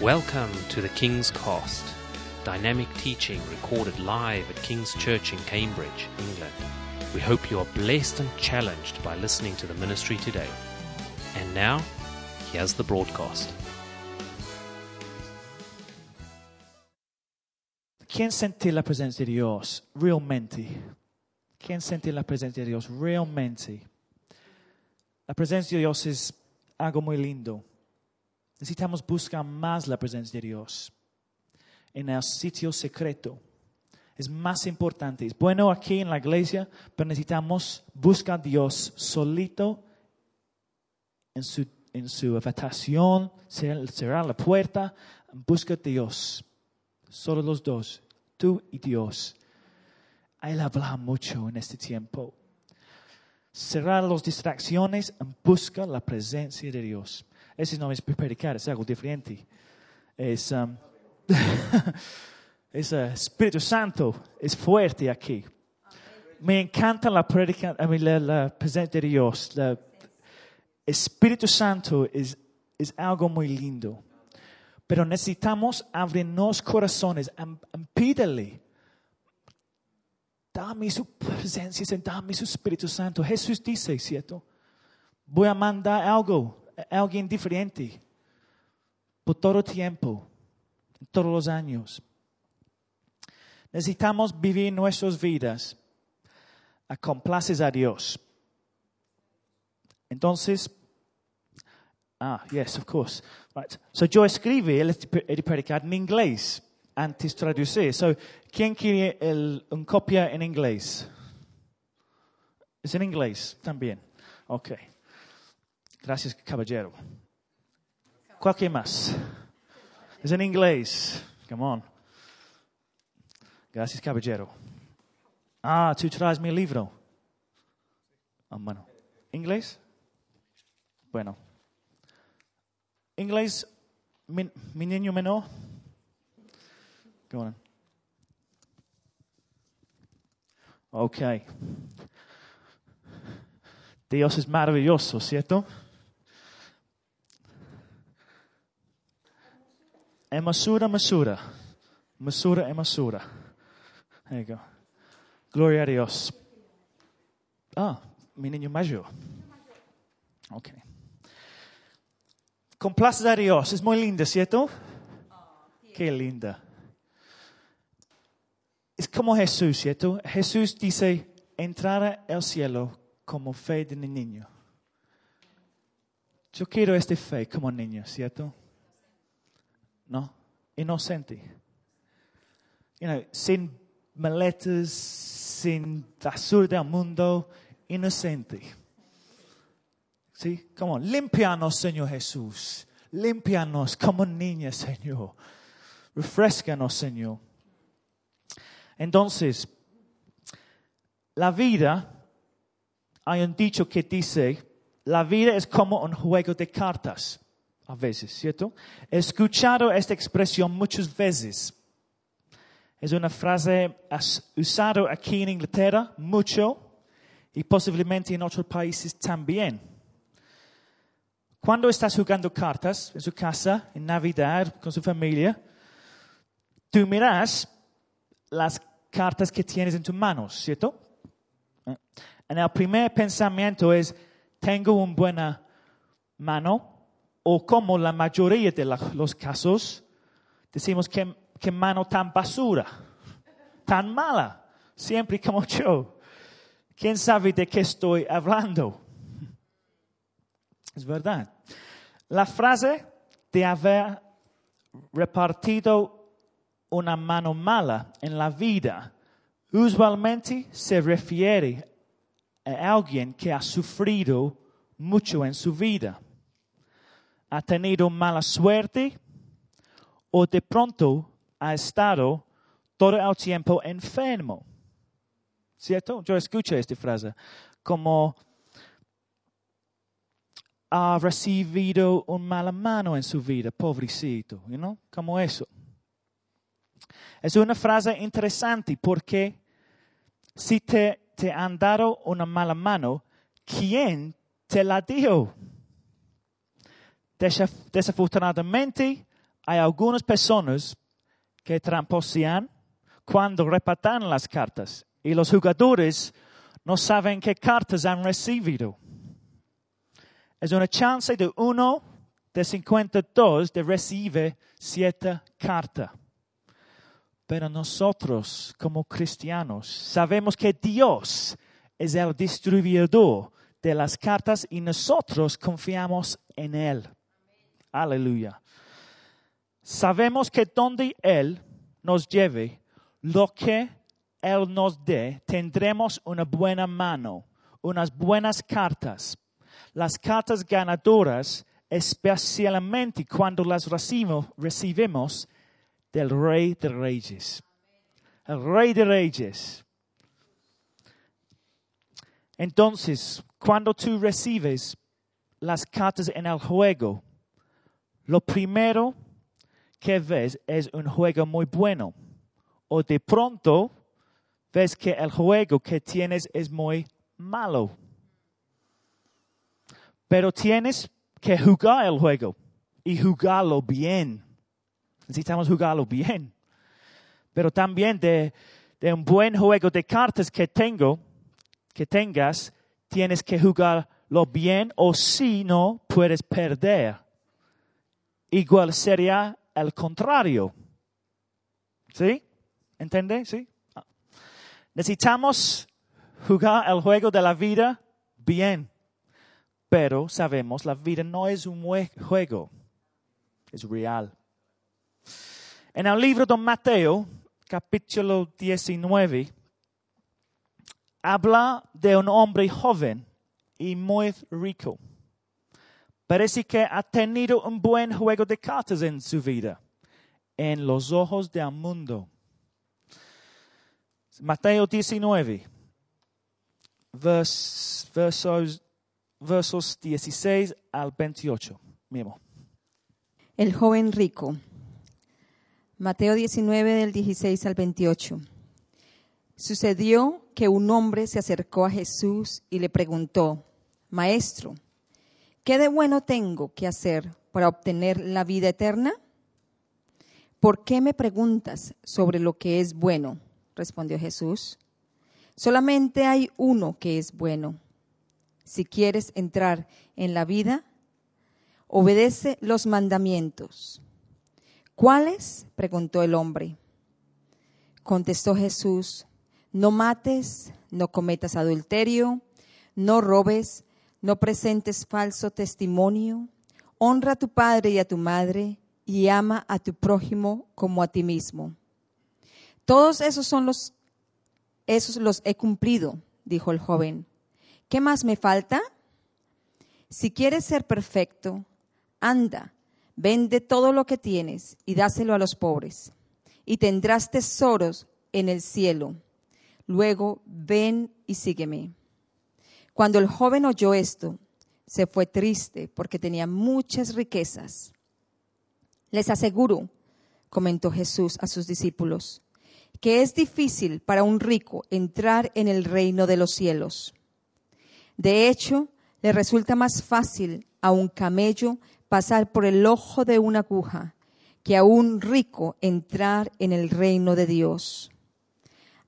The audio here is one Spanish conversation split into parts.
Welcome to the King's Cost, dynamic teaching recorded live at King's Church in Cambridge, England. We hope you are blessed and challenged by listening to the ministry today. And now, here's the broadcast. ¿Quién siente la presencia de Dios realmente? ¿Quién siente la presencia de Dios realmente? La presencia de Dios es algo muy lindo. Necesitamos buscar más la presencia de Dios en el sitio secreto. Es más importante. Es bueno aquí en la iglesia, pero necesitamos buscar a Dios solito en su, en su habitación, cerrar la puerta, busca a Dios. Solo los dos, tú y Dios. Él habla mucho en este tiempo. Cerrar las distracciones en busca la presencia de Dios. Ese no es predicar, es algo diferente. Um, es uh, Santo, es fuerte aquí. Me encanta la, predica, la, presencia de Dios. La, Espíritu Santo es, es algo muy lindo. Pero necesitamos abrirnos corazones pídele. Dame su presencia, dame su Espíritu Santo. Jesús dice, ¿cierto? Voy a mandar algo, alguien diferente. Por todo tiempo, todos los años. Necesitamos vivir nuestras vidas a complaces a Dios. Entonces, Ah, yes, of course. Right. So yo escribí el, el predicar en inglés antes traducir. So, ¿quién quiere el, un copia en inglés? Es en inglés también. Ok. Gracias, caballero. Cualquier más. Es en inglés. Come on. Gracias, caballero. Ah, tú traes mi libro. Ah, bueno. ¿Inglés? Bueno. Inglés, mi, mi niño menor. Go on. Ok. Dios es maravilloso, ¿cierto? Emasura, mesura. Mesura, emasura. There you go. Gloria a Dios. Ah, mi niño mayor. Okay. Complaces a Dios. Es muy linda, ¿cierto? Qué linda. Es como Jesús, ¿cierto? Jesús dice, entrar al cielo como fe de un niño. Yo quiero este fe como niño, ¿cierto? ¿No? Inocente. You know, sin maletas, sin basura del mundo, inocente. ¿Sí? Como, limpianos, Señor Jesús. Limpianos como niña, Señor. Refrescanos, Señor. Entonces, la vida, hay un dicho que dice, la vida es como un juego de cartas, a veces, ¿cierto? He escuchado esta expresión muchas veces. Es una frase usada aquí en Inglaterra mucho y posiblemente en otros países también. Cuando estás jugando cartas en su casa, en Navidad, con su familia, tú miras las cartas que tienes en tus manos, ¿cierto? En el primer pensamiento es, tengo una buena mano, o como la mayoría de los casos, decimos que, que mano tan basura, tan mala, siempre como yo. ¿Quién sabe de qué estoy hablando? Es verdad. La frase de haber repartido una mano mala en la vida usualmente se refiere a alguien que ha sufrido mucho en su vida. Ha tenido mala suerte o de pronto ha estado todo el tiempo enfermo. ¿Cierto? Yo escucho esta frase como ha recibido una mala mano en su vida, pobrecito, you know? como eso. Es una frase interesante porque si te, te han dado una mala mano, ¿quién te la dio? Desafortunadamente, hay algunas personas que tramposean cuando repartan las cartas y los jugadores no saben qué cartas han recibido. Es una chance de uno de 52 de recibir siete cartas. Pero nosotros, como cristianos, sabemos que Dios es el distribuidor de las cartas y nosotros confiamos en Él. Aleluya. Sabemos que donde Él nos lleve, lo que Él nos dé, tendremos una buena mano, unas buenas cartas. Las cartas ganadoras, especialmente cuando las recibimos, recibimos del Rey de Reyes. El Rey de Reyes. Entonces, cuando tú recibes las cartas en el juego, lo primero que ves es un juego muy bueno. O de pronto ves que el juego que tienes es muy malo. Pero tienes que jugar el juego y jugarlo bien. Necesitamos jugarlo bien. Pero también de, un buen juego de cartas que tengo, que tengas, tienes que jugarlo bien o si no puedes perder. Igual sería el contrario. ¿Sí? ¿Entiende? ¿Sí? Ah. Necesitamos jugar el juego de la vida bien. Pero sabemos, la vida no es un juego, es real. En el libro de Mateo, capítulo 19, habla de un hombre joven y muy rico. Parece que ha tenido un buen juego de cartas en su vida, en los ojos del mundo. Mateo 19, versos, versos 16 al 28. Mismo. El joven rico. Mateo 19 del 16 al 28. Sucedió que un hombre se acercó a Jesús y le preguntó, Maestro, ¿qué de bueno tengo que hacer para obtener la vida eterna? ¿Por qué me preguntas sobre lo que es bueno? respondió Jesús. Solamente hay uno que es bueno. Si quieres entrar en la vida, obedece los mandamientos. ¿Cuáles? preguntó el hombre. Contestó Jesús, no mates, no cometas adulterio, no robes, no presentes falso testimonio, honra a tu padre y a tu madre y ama a tu prójimo como a ti mismo. Todos esos son los, esos los he cumplido, dijo el joven. ¿Qué más me falta? Si quieres ser perfecto, anda, vende todo lo que tienes y dáselo a los pobres, y tendrás tesoros en el cielo Luego, ven y sígueme. Cuando el joven oyó esto, se fue triste porque tenía muchas riquezas. Les aseguro, comentó Jesús a sus discípulos, que es difícil para un rico entrar en el reino de los cielos. De hecho, le resulta más fácil a un camello pasar por el ojo de una aguja que a un rico entrar en el reino de Dios.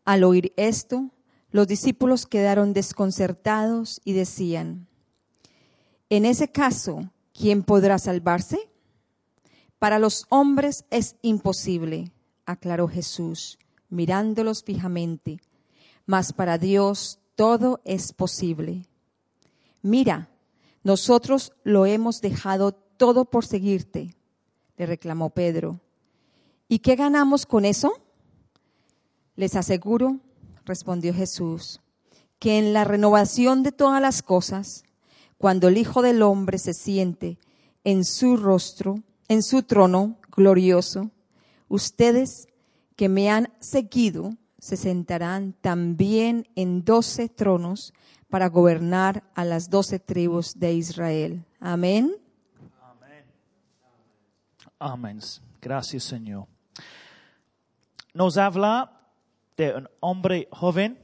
Al oír esto, los discípulos quedaron desconcertados y decían, en ese caso, ¿quién podrá salvarse? Para los hombres es imposible, aclaró Jesús, mirándolos fijamente, mas para Dios todo es posible. Mira, nosotros lo hemos dejado todo por seguirte, le reclamó Pedro. ¿Y qué ganamos con eso? Les aseguro, respondió Jesús, que en la renovación de todas las cosas, cuando el Hijo del Hombre se siente en su rostro, en su trono glorioso, ustedes que me han seguido se sentarán también en doce tronos para gobernar a las doce tribus de Israel. Amén. Amén. Amén. Gracias, Señor. Nos habla de un hombre joven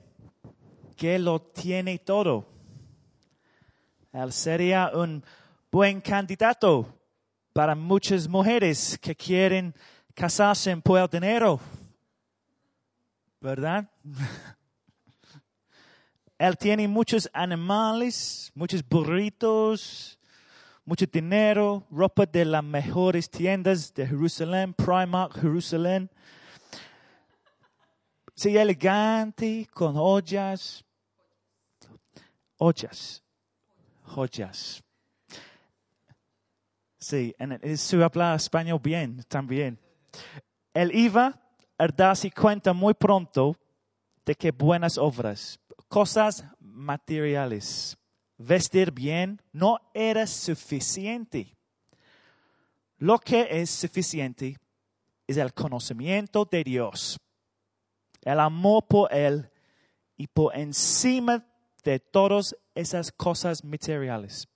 que lo tiene todo. Él sería un buen candidato para muchas mujeres que quieren casarse por el dinero. ¿Verdad? Él tiene muchos animales, muchos burritos, mucho dinero, ropa de las mejores tiendas de Jerusalén, Primark, Jerusalén. Sí, elegante, con joyas. Joyas. Joyas. Sí, en su habla español bien también. Él iba a darse cuenta muy pronto de que buenas obras, cosas materiales, vestir bien, no era suficiente. Lo que es suficiente es el conocimiento de Dios, el amor por Él y por encima de todas esas cosas materiales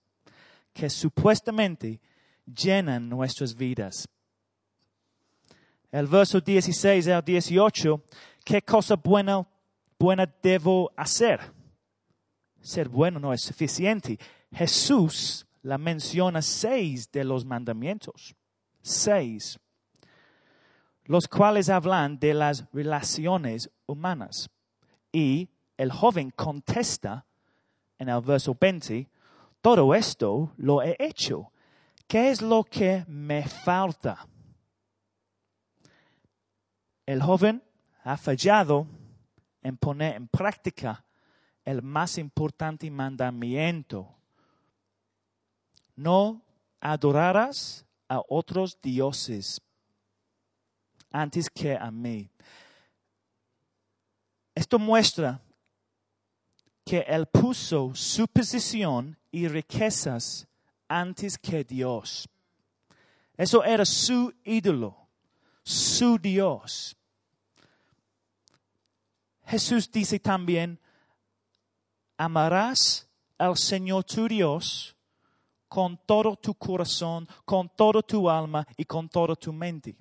que supuestamente llenan nuestras vidas. El verso 16 al 18, ¿qué cosa buena, buena debo hacer? Ser bueno no es suficiente. Jesús la menciona seis de los mandamientos. Seis. Los cuales hablan de las relaciones humanas. Y el joven contesta en el verso 20, todo esto lo he hecho. ¿Qué es lo que me falta? El joven ha fallado en poner en práctica el más importante mandamiento. No adorarás a otros dioses antes que a mí. Esto muestra que él puso su posición y riquezas antes que Dios. Eso era su ídolo, su Dios. Jesús dice también, amarás al Señor tu Dios con todo tu corazón, con toda tu alma y con toda tu mente.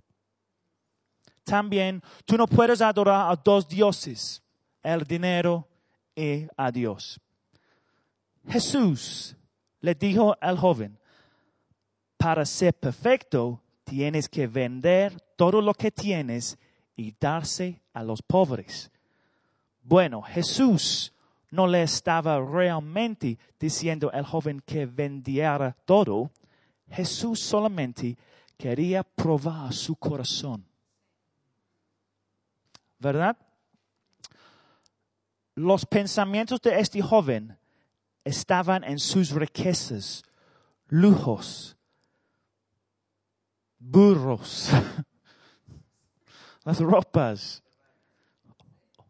También tú no puedes adorar a dos dioses, el dinero y a Dios. Jesús le dijo al joven, para ser perfecto tienes que vender todo lo que tienes y darse a los pobres. Bueno, Jesús no le estaba realmente diciendo al joven que vendiera todo. Jesús solamente quería probar su corazón. ¿Verdad? Los pensamientos de este joven estaban en sus riquezas, lujos, burros, las ropas,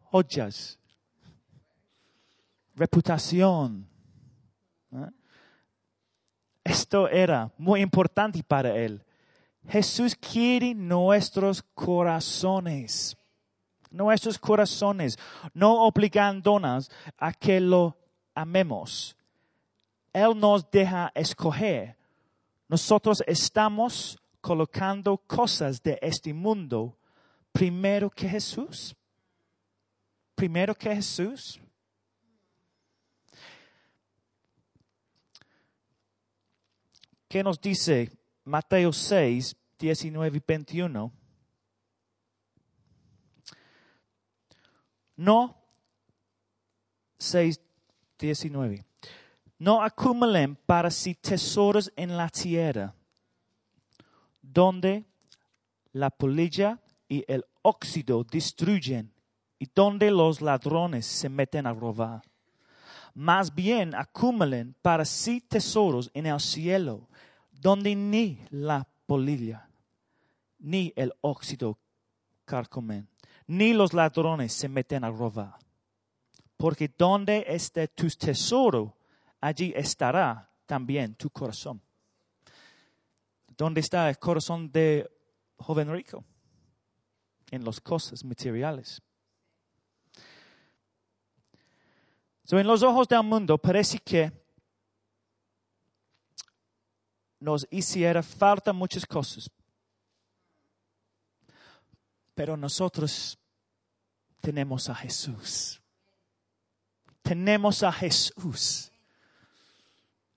joyas, reputación. ¿eh? Esto era muy importante para él. Jesús quiere nuestros corazones, nuestros corazones, no obligándonos a que lo amemos. Él nos deja escoger. Nosotros estamos colocando cosas de este mundo primero que Jesús. Primero que Jesús. ¿Qué nos dice Mateo 6, 19 y 21? No 6, 19. No acumulen para sí tesoros en la tierra, donde la polilla y el óxido destruyen y donde los ladrones se meten a robar. Más bien acumulen para sí tesoros en el cielo, donde ni la polilla ni el óxido carcomen, ni los ladrones se meten a robar porque donde esté tu tesoro, allí estará también tu corazón. ¿Dónde está el corazón de joven rico? En las cosas materiales. en los ojos del mundo parece que nos hiciera falta muchas cosas. Pero nosotros tenemos a Jesús tenemos a Jesús.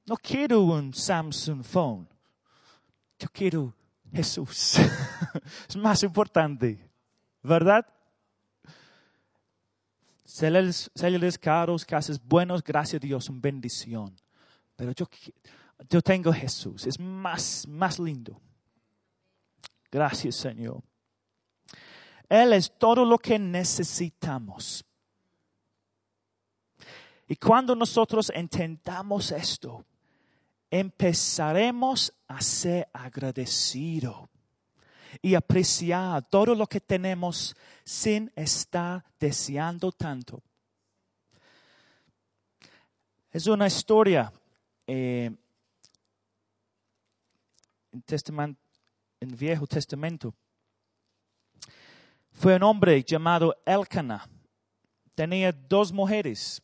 No quiero un Samsung phone. yo quiero Jesús. es más importante, ¿verdad? Célulares caros, casas buenos, gracias a Dios, son bendición. Pero yo, yo tengo Jesús, es más, más lindo. Gracias, Señor. Él es todo lo que necesitamos. Y cuando nosotros entendamos esto, empezaremos a ser agradecidos y apreciar todo lo que tenemos sin estar deseando tanto. Es una historia eh, en, en Viejo Testamento. Fue un hombre llamado Elcana. Tenía dos mujeres.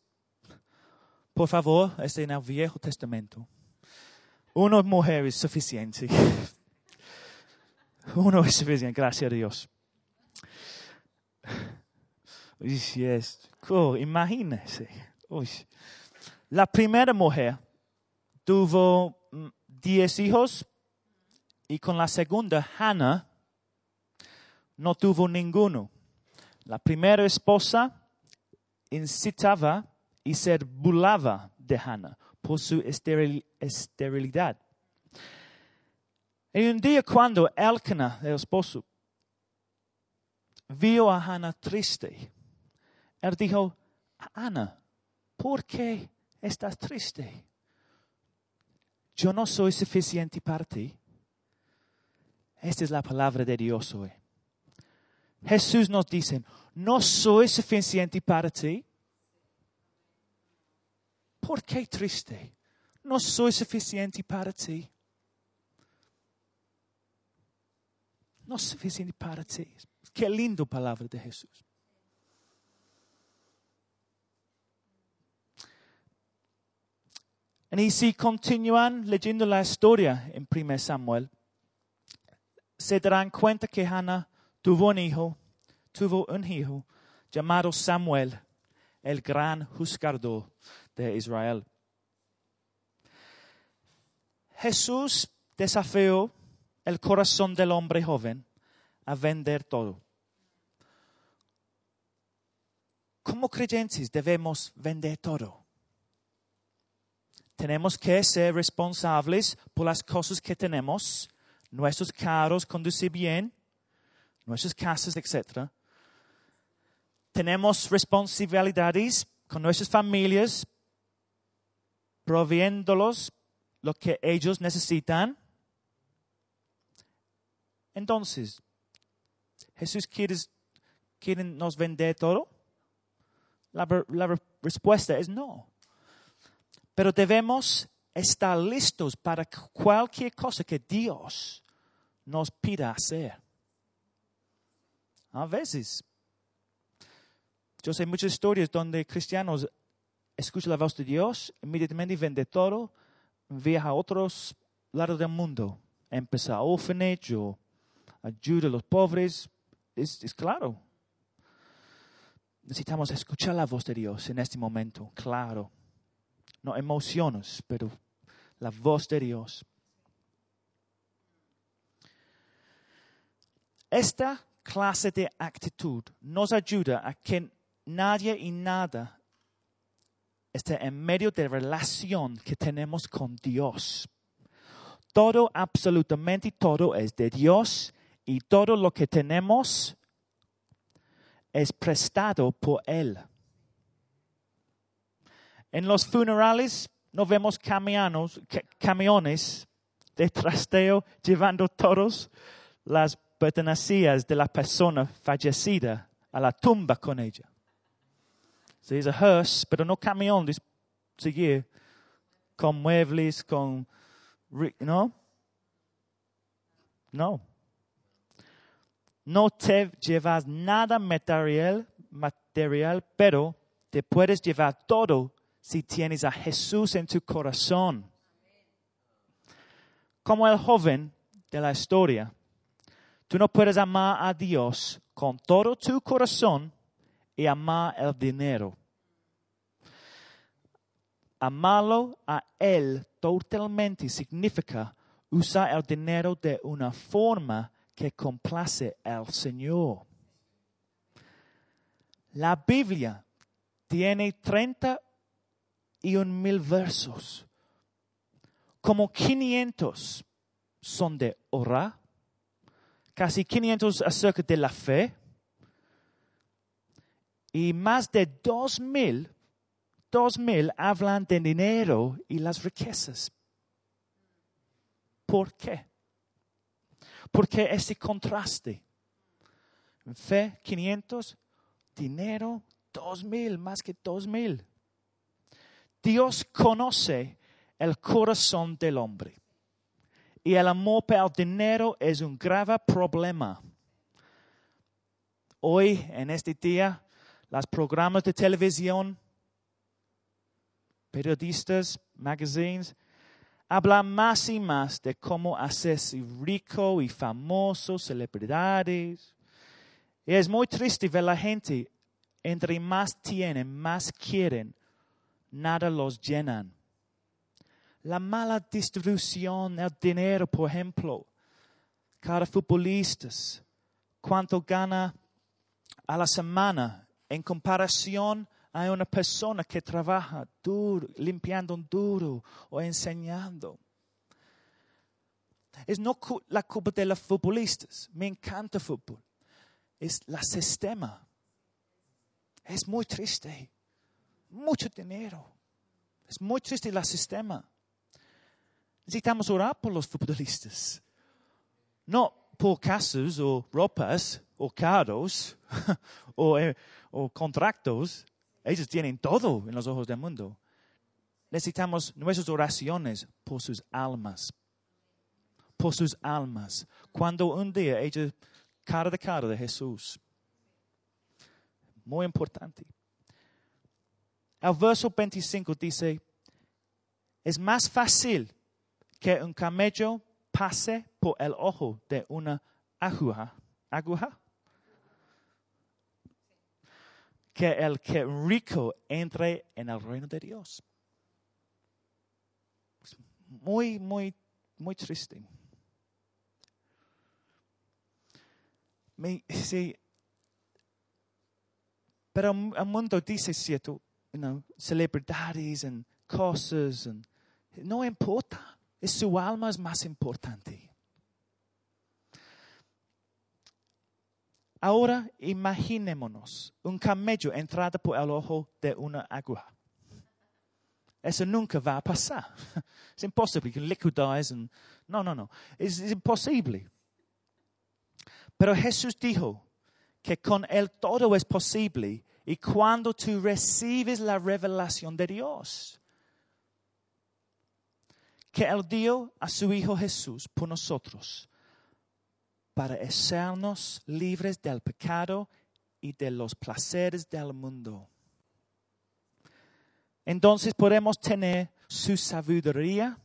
Por favor, es en el Viejo Testamento. Una mujer es suficiente. Uno es suficiente, gracias a Dios. Yes. Cool. Imagínese. La primera mujer tuvo mm, diez hijos y con la segunda, Hannah, no tuvo ninguno. La primera esposa incitaba y se burlaba de Hannah por su esterilidad. Y un día cuando Elkanah, el esposo, vio a Hannah triste, él dijo, Ana, ¿por qué estás triste? Yo no soy suficiente para ti. Esta es la palabra de Dios hoy. Jesús nos dice, no soy suficiente para ti. ¿Por qué triste? No soy suficiente para ti. No soy suficiente para ti. Qué lindo palabra de Jesús. Y si continúan leyendo la historia en 1 Samuel, se darán cuenta que Hannah tuvo un hijo, tuvo un hijo llamado Samuel, el gran juzgador de Israel. Jesús desafió el corazón del hombre joven a vender todo. Como creyentes debemos vender todo tenemos que ser responsables por las cosas que tenemos, nuestros carros, conducir bien, nuestras casas, etc. Tenemos responsabilidades con nuestras familias, proviéndolos lo que ellos necesitan. Entonces, Jesús quiere, quiere nos vender todo. la respuesta es no. Pero debemos estar listos para cualquier cosa que Dios nos pida hacer. A veces, yo sé muchas historias donde cristianos escuchan la voz de Dios, inmediatamente venden todo, viaja a otros lados del mundo, empieza a orphanage o ayuda a los pobres. Es, es claro. Necesitamos escuchar la voz de Dios en este momento, claro no emociones, pero la voz de Dios. Esta clase de actitud nos ayuda a que nadie y nada esté en medio de la relación que tenemos con Dios. Todo, absolutamente todo es de Dios y todo lo que tenemos es prestado por Él. En los funerales no vemos camiones, camiones de trasteo llevando todas las pertenencias de la persona fallecida a la tumba con ella. Se dice hearse, pero no camión de seguir con muebles, con... ¿No? No. No te llevas nada material, material, pero te puedes llevar todo si tienes a Jesús en tu corazón. Como el joven de la historia, tú no puedes amar a Dios con todo tu corazón y amar el dinero. Amarlo a Él totalmente significa usa el dinero de una forma que complace al Señor. La Biblia tiene 31 mil versos. Como 500 son de orar, casi 500 acerca de la fe y más de 2 mil, 2 mil hablan de dinero y las riquezas. ¿Por qué? Porque ese contraste. Fe, 500, dinero, 2 mil, más que 2 mil. Dios conoce el corazón del hombre. Y el amor por el dinero es un grave problema. Hoy, en este día, los programas de televisión, periodistas, magazines, hablan más y más de cómo hacerse rico y famoso, celebridades. Y es muy triste ver la gente, entre más tienen, más quieren, nada los llenan la mala distribución del dinero, por ejemplo. Cada futbolista, cuánto gana a la semana en comparación a una persona que trabaja duro, limpiando un duro o enseñando. Es no la culpa de los futbolistas. Me encanta el fútbol. Es el sistema. Es muy triste. Mucho dinero. Es muy triste el sistema. Necesitamos orar por los futbolistas. No por casas o ropas o carros o, eh, o contratos. Ellos tienen todo en los ojos del mundo. Necesitamos nuestras oraciones por sus almas. Por sus almas. Cuando un día ellos cara de cara de Jesús. Muy importante. El verso 25 dice, es más fácil que un camello pase por el ojo de una aguja, aguja, que el que rico entre en el reino de Dios. Muy, muy, muy triste. Sí, pero el mundo dice cierto, you know, celebridades y cosas, and, no importa su alma es más importante. Ahora imaginémonos un camello entrado por el ojo de una aguja. Eso nunca va a pasar. Es imposible que liquidáis. No, no, no. Es, es imposible. Pero Jesús dijo que con Él todo es posible y cuando tú recibes la revelación de Dios, que Él dio a su Hijo Jesús por nosotros, para hacernos libres del pecado y de los placeres del mundo. Entonces podemos tener su sabiduría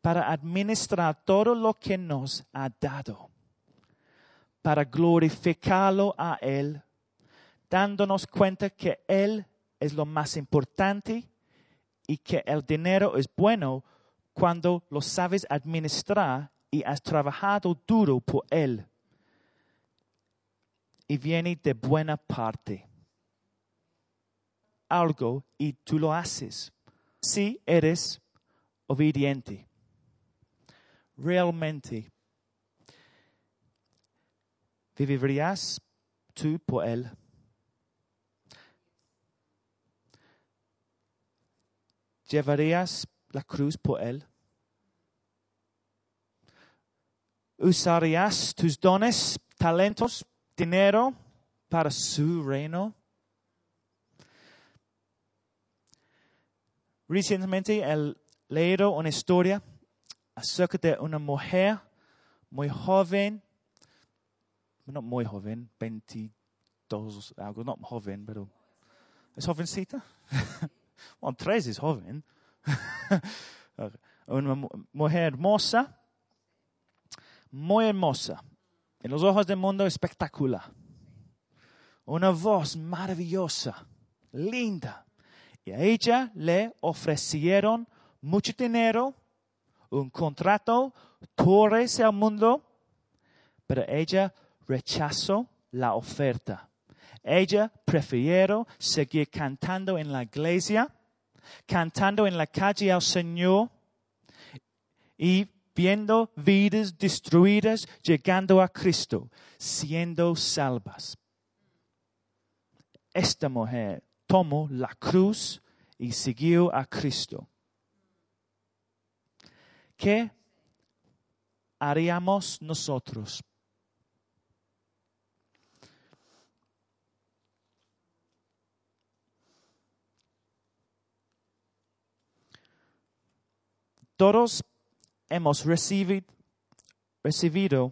para administrar todo lo que nos ha dado, para glorificarlo a Él, dándonos cuenta que Él es lo más importante y que el dinero es bueno cuando lo sabes administrar y has trabajado duro por él. Y viene de buena parte. Algo y tú lo haces. Si eres obediente. Realmente. ¿Vivirías tú por él? ¿Llevarías la cruz por Él? ¿Usarías tus dones, talentos, dinero para su reino? Recientemente he leído una historia acerca de una mujer muy joven, no muy joven, 22, algo, no joven, pero es jovencita. bueno, tres es joven. una mujer hermosa, muy hermosa, en los ojos del mundo espectacular. Una voz maravillosa, linda. Y a ella le ofrecieron mucho dinero, un contrato, torres al mundo, pero ella rechazó la oferta. Ella prefirió seguir cantando en la iglesia, cantando en la calle al Señor y viendo vidas destruidas llegando a Cristo, siendo salvas. Esta mujer tomó la cruz y siguió a Cristo. ¿Qué haríamos nosotros? Todos hemos recibido,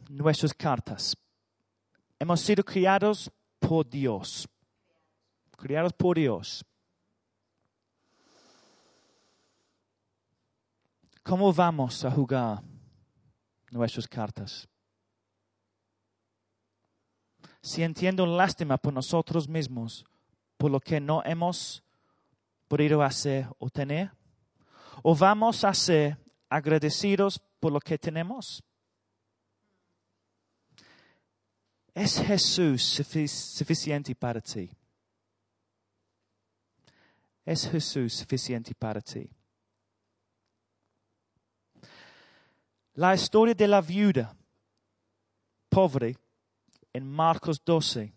nuestras cartas. Hemos sido criados por Dios. Criados por Dios. ¿Cómo vamos a jugar nuestras cartas? Si entiendo lástima por nosotros mismos, por lo que no hemos podido hacer o tener, o vamos a ser agradecidos por lo que tenemos. ¿Es Jesús suficiente para ti? ¿Es Jesús suficiente para ti? La historia de la viuda pobre en Marcos 12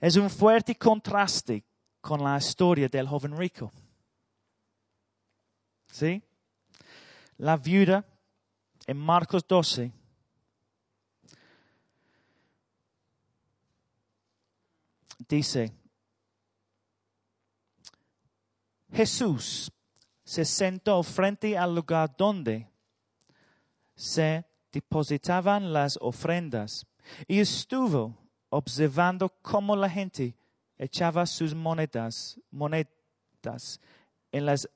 es un fuerte contraste con la historia del joven rico. ¿Sí? La viuda en Marcos 12 dice, Jesús se sentó frente al lugar donde se depositaban las ofrendas y estuvo observando cómo la gente echaba sus monedas, monedas en las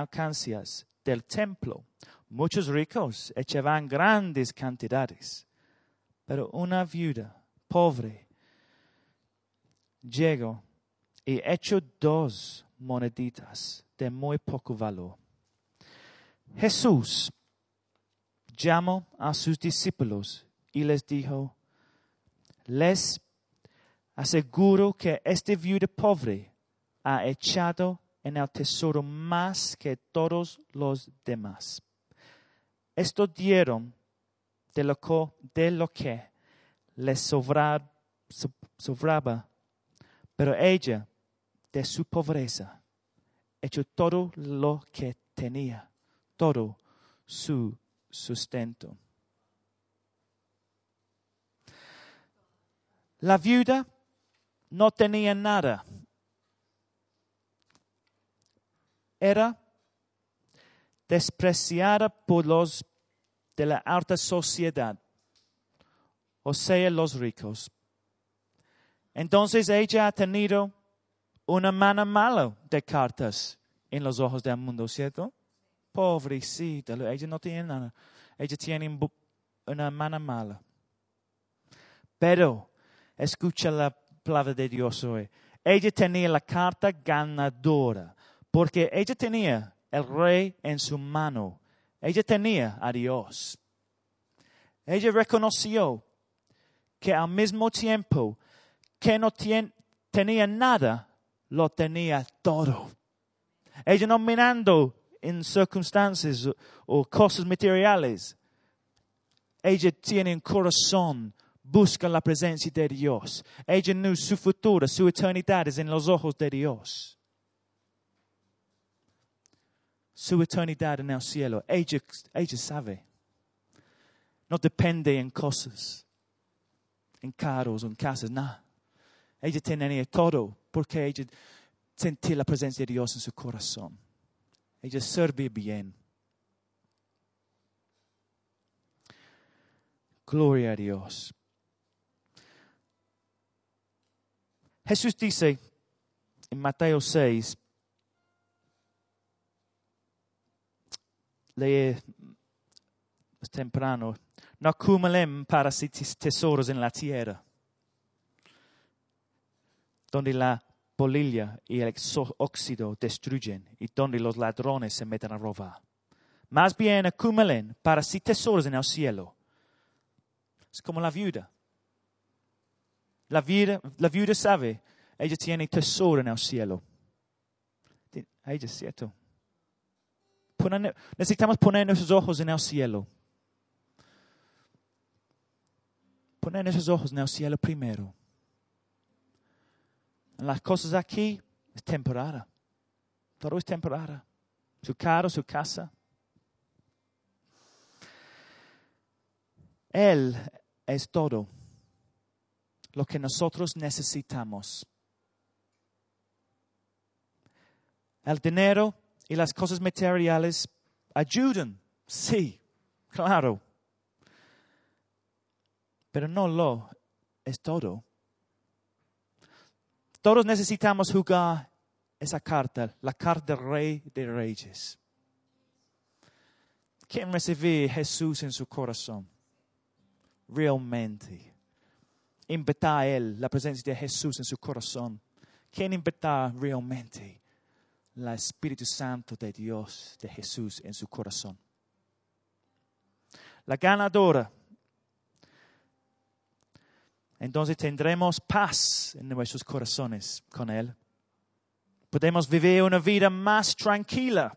alcancias del templo. Muchos ricos echaban grandes cantidades, pero una viuda pobre llegó y echó dos moneditas de muy poco valor. Jesús llamó a sus discípulos y les dijo, les aseguro que este viuda pobre ha echado en el tesoro más que todos los demás. Esto dieron de lo, lo que les sobraba, pero ella, de su pobreza, echó todo lo que tenía, todo su sustento. La viuda no tenía nada. Era despreciada por los de la alta sociedad, o sea, los ricos. Entonces ella ha tenido una mano mala de cartas en los ojos del mundo, ¿cierto? Pobrecita, ella no tiene nada. Ella tiene una mano mala. Pero, escucha la palabra de Dios hoy. Ella tenía la carta ganadora, porque ella tenía el rey en su mano. Ella tenía a Dios. Ella reconoció que al mismo tiempo que no tenía nada, lo tenía todo. Ella no mirando en circunstancias o, cosas materiales. Ella tiene un corazón, busca la presencia de Dios. Ella no su futuro, su eternidad es en los ojos de Dios. Su eternidad en el cielo. Ella, ella sabe. No depende en cosas, en carros, en casas, nada. Ella tenía todo porque ella sentía la presencia de Dios en su corazón. Ella servía bien. Gloria a Dios. Jesús dice en Mateo 6, lee temprano, no acumulen para sí tesoros en la tierra donde la polilla y el óxido destruyen y donde los ladrones se meten a robar. Más bien acumulen para sí tesoros en el cielo. Es como la viuda. La viuda, la viuda sabe, ella tiene tesoro en el cielo. Ella es cierto. Necesitamos poner nuestros ojos en el cielo. Poner nuestros ojos en el cielo primero. Las cosas aquí es temporada. Todo es temporada. Su carro, su casa. Él es todo lo que nosotros necesitamos. El dinero y las cosas materiales ayudan, sí, claro. Pero no lo es todo. Todos necesitamos jugar esa carta, la carta del Rey de Reyes. ¿Quién recibe Jesús en su corazón? Realmente. Invitar a Él, la presencia de Jesús en su corazón. ¿Quién invitar realmente? El Espíritu Santo de Dios, de Jesús en su corazón. La ganadora. Entonces tendremos paz en nuestros corazones con Él. Podemos vivir una vida más tranquila,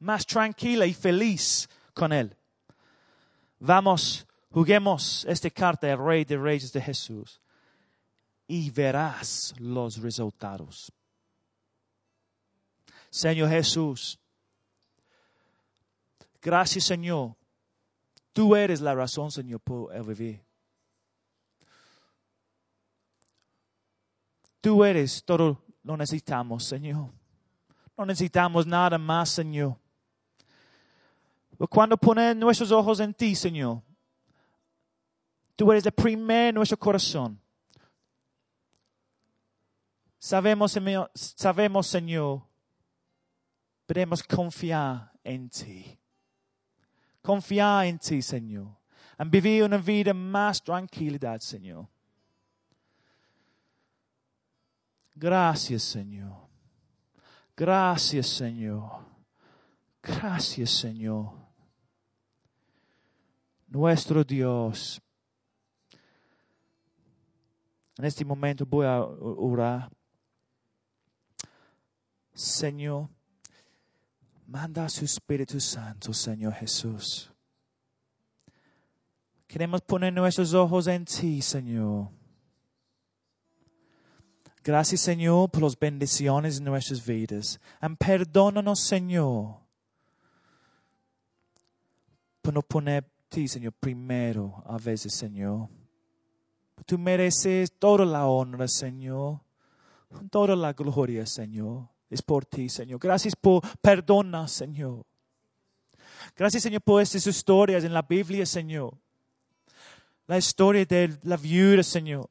más tranquila y feliz con Él. Vamos, juguemos esta carta del Rey de Reyes de Jesús y verás los resultados. Señor Jesús, gracias Señor. Tú eres la razón, Señor, por vivir. Tú eres todo lo necesitamos, Señor. No necesitamos nada más, Señor. Pero cuando ponemos nuestros ojos en ti, Señor, tú eres el primero en nuestro corazón. Sabemos, Señor, sabemos, Señor, podemos confiar en ti. Confiar en ti, Señor. Y vivir una vida más tranquilidad, Señor. Gracias, Señor. Gracias, Señor. Gracias, Señor. Nuestro Dios. En este momento voy a orar. Señor, manda a su Espíritu Santo, Señor Jesús. Queremos poner nuestros ojos en ti, Señor. Gracias, Señor, por las bendiciones en nuestras vidas. Y perdónanos, Señor, por no poner ti, Señor, primero a veces, Señor. Tú mereces toda la honra, Señor, toda la gloria, Señor. Es por ti, Señor. Gracias por perdonar, Señor. Gracias, Señor, por estas historias en la Biblia, Señor. La historia de la viuda, Señor.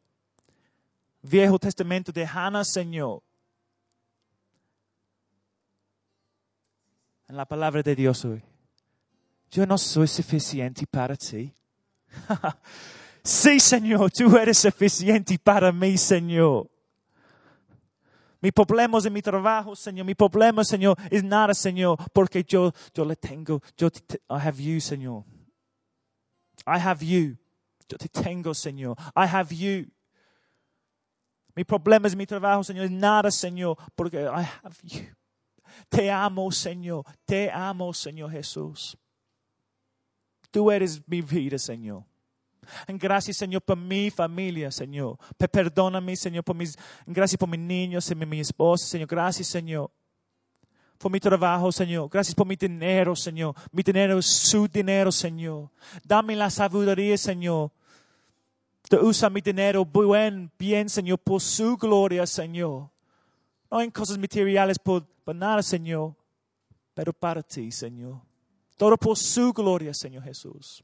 Viejo Testamento de Hannah, Señor. En la palabra de Dios hoy. Yo no soy suficiente para ti. sí, Señor, tú eres suficiente para mí, Señor. Mi problema es en mi trabajo, Señor. Mi problema, Señor, es nada, Señor, porque yo, yo le tengo. Yo te, I have you, Señor. I have you. Yo te tengo, Señor. I have you. Mi problema es mi trabajo, Señor. Es nada, Señor, porque I have you. Te amo, Señor. Te amo, Señor Jesús. Tú eres mi vida, Señor. Gracias, Señor, por mi familia, Señor. Perdóname, Señor, por mis, gracias por mis niños y mi esposa, Señor. Gracias, Señor, por mi trabajo, Señor. Gracias por mi dinero, Señor. Mi dinero es su dinero, Señor. Dame la sabiduría, Señor. De usar mi dinero buen, bien, Señor, por su gloria, Señor. No en cosas materiales por, por nada, Señor, pero para ti, Señor. Todo por su gloria, Señor Jesús.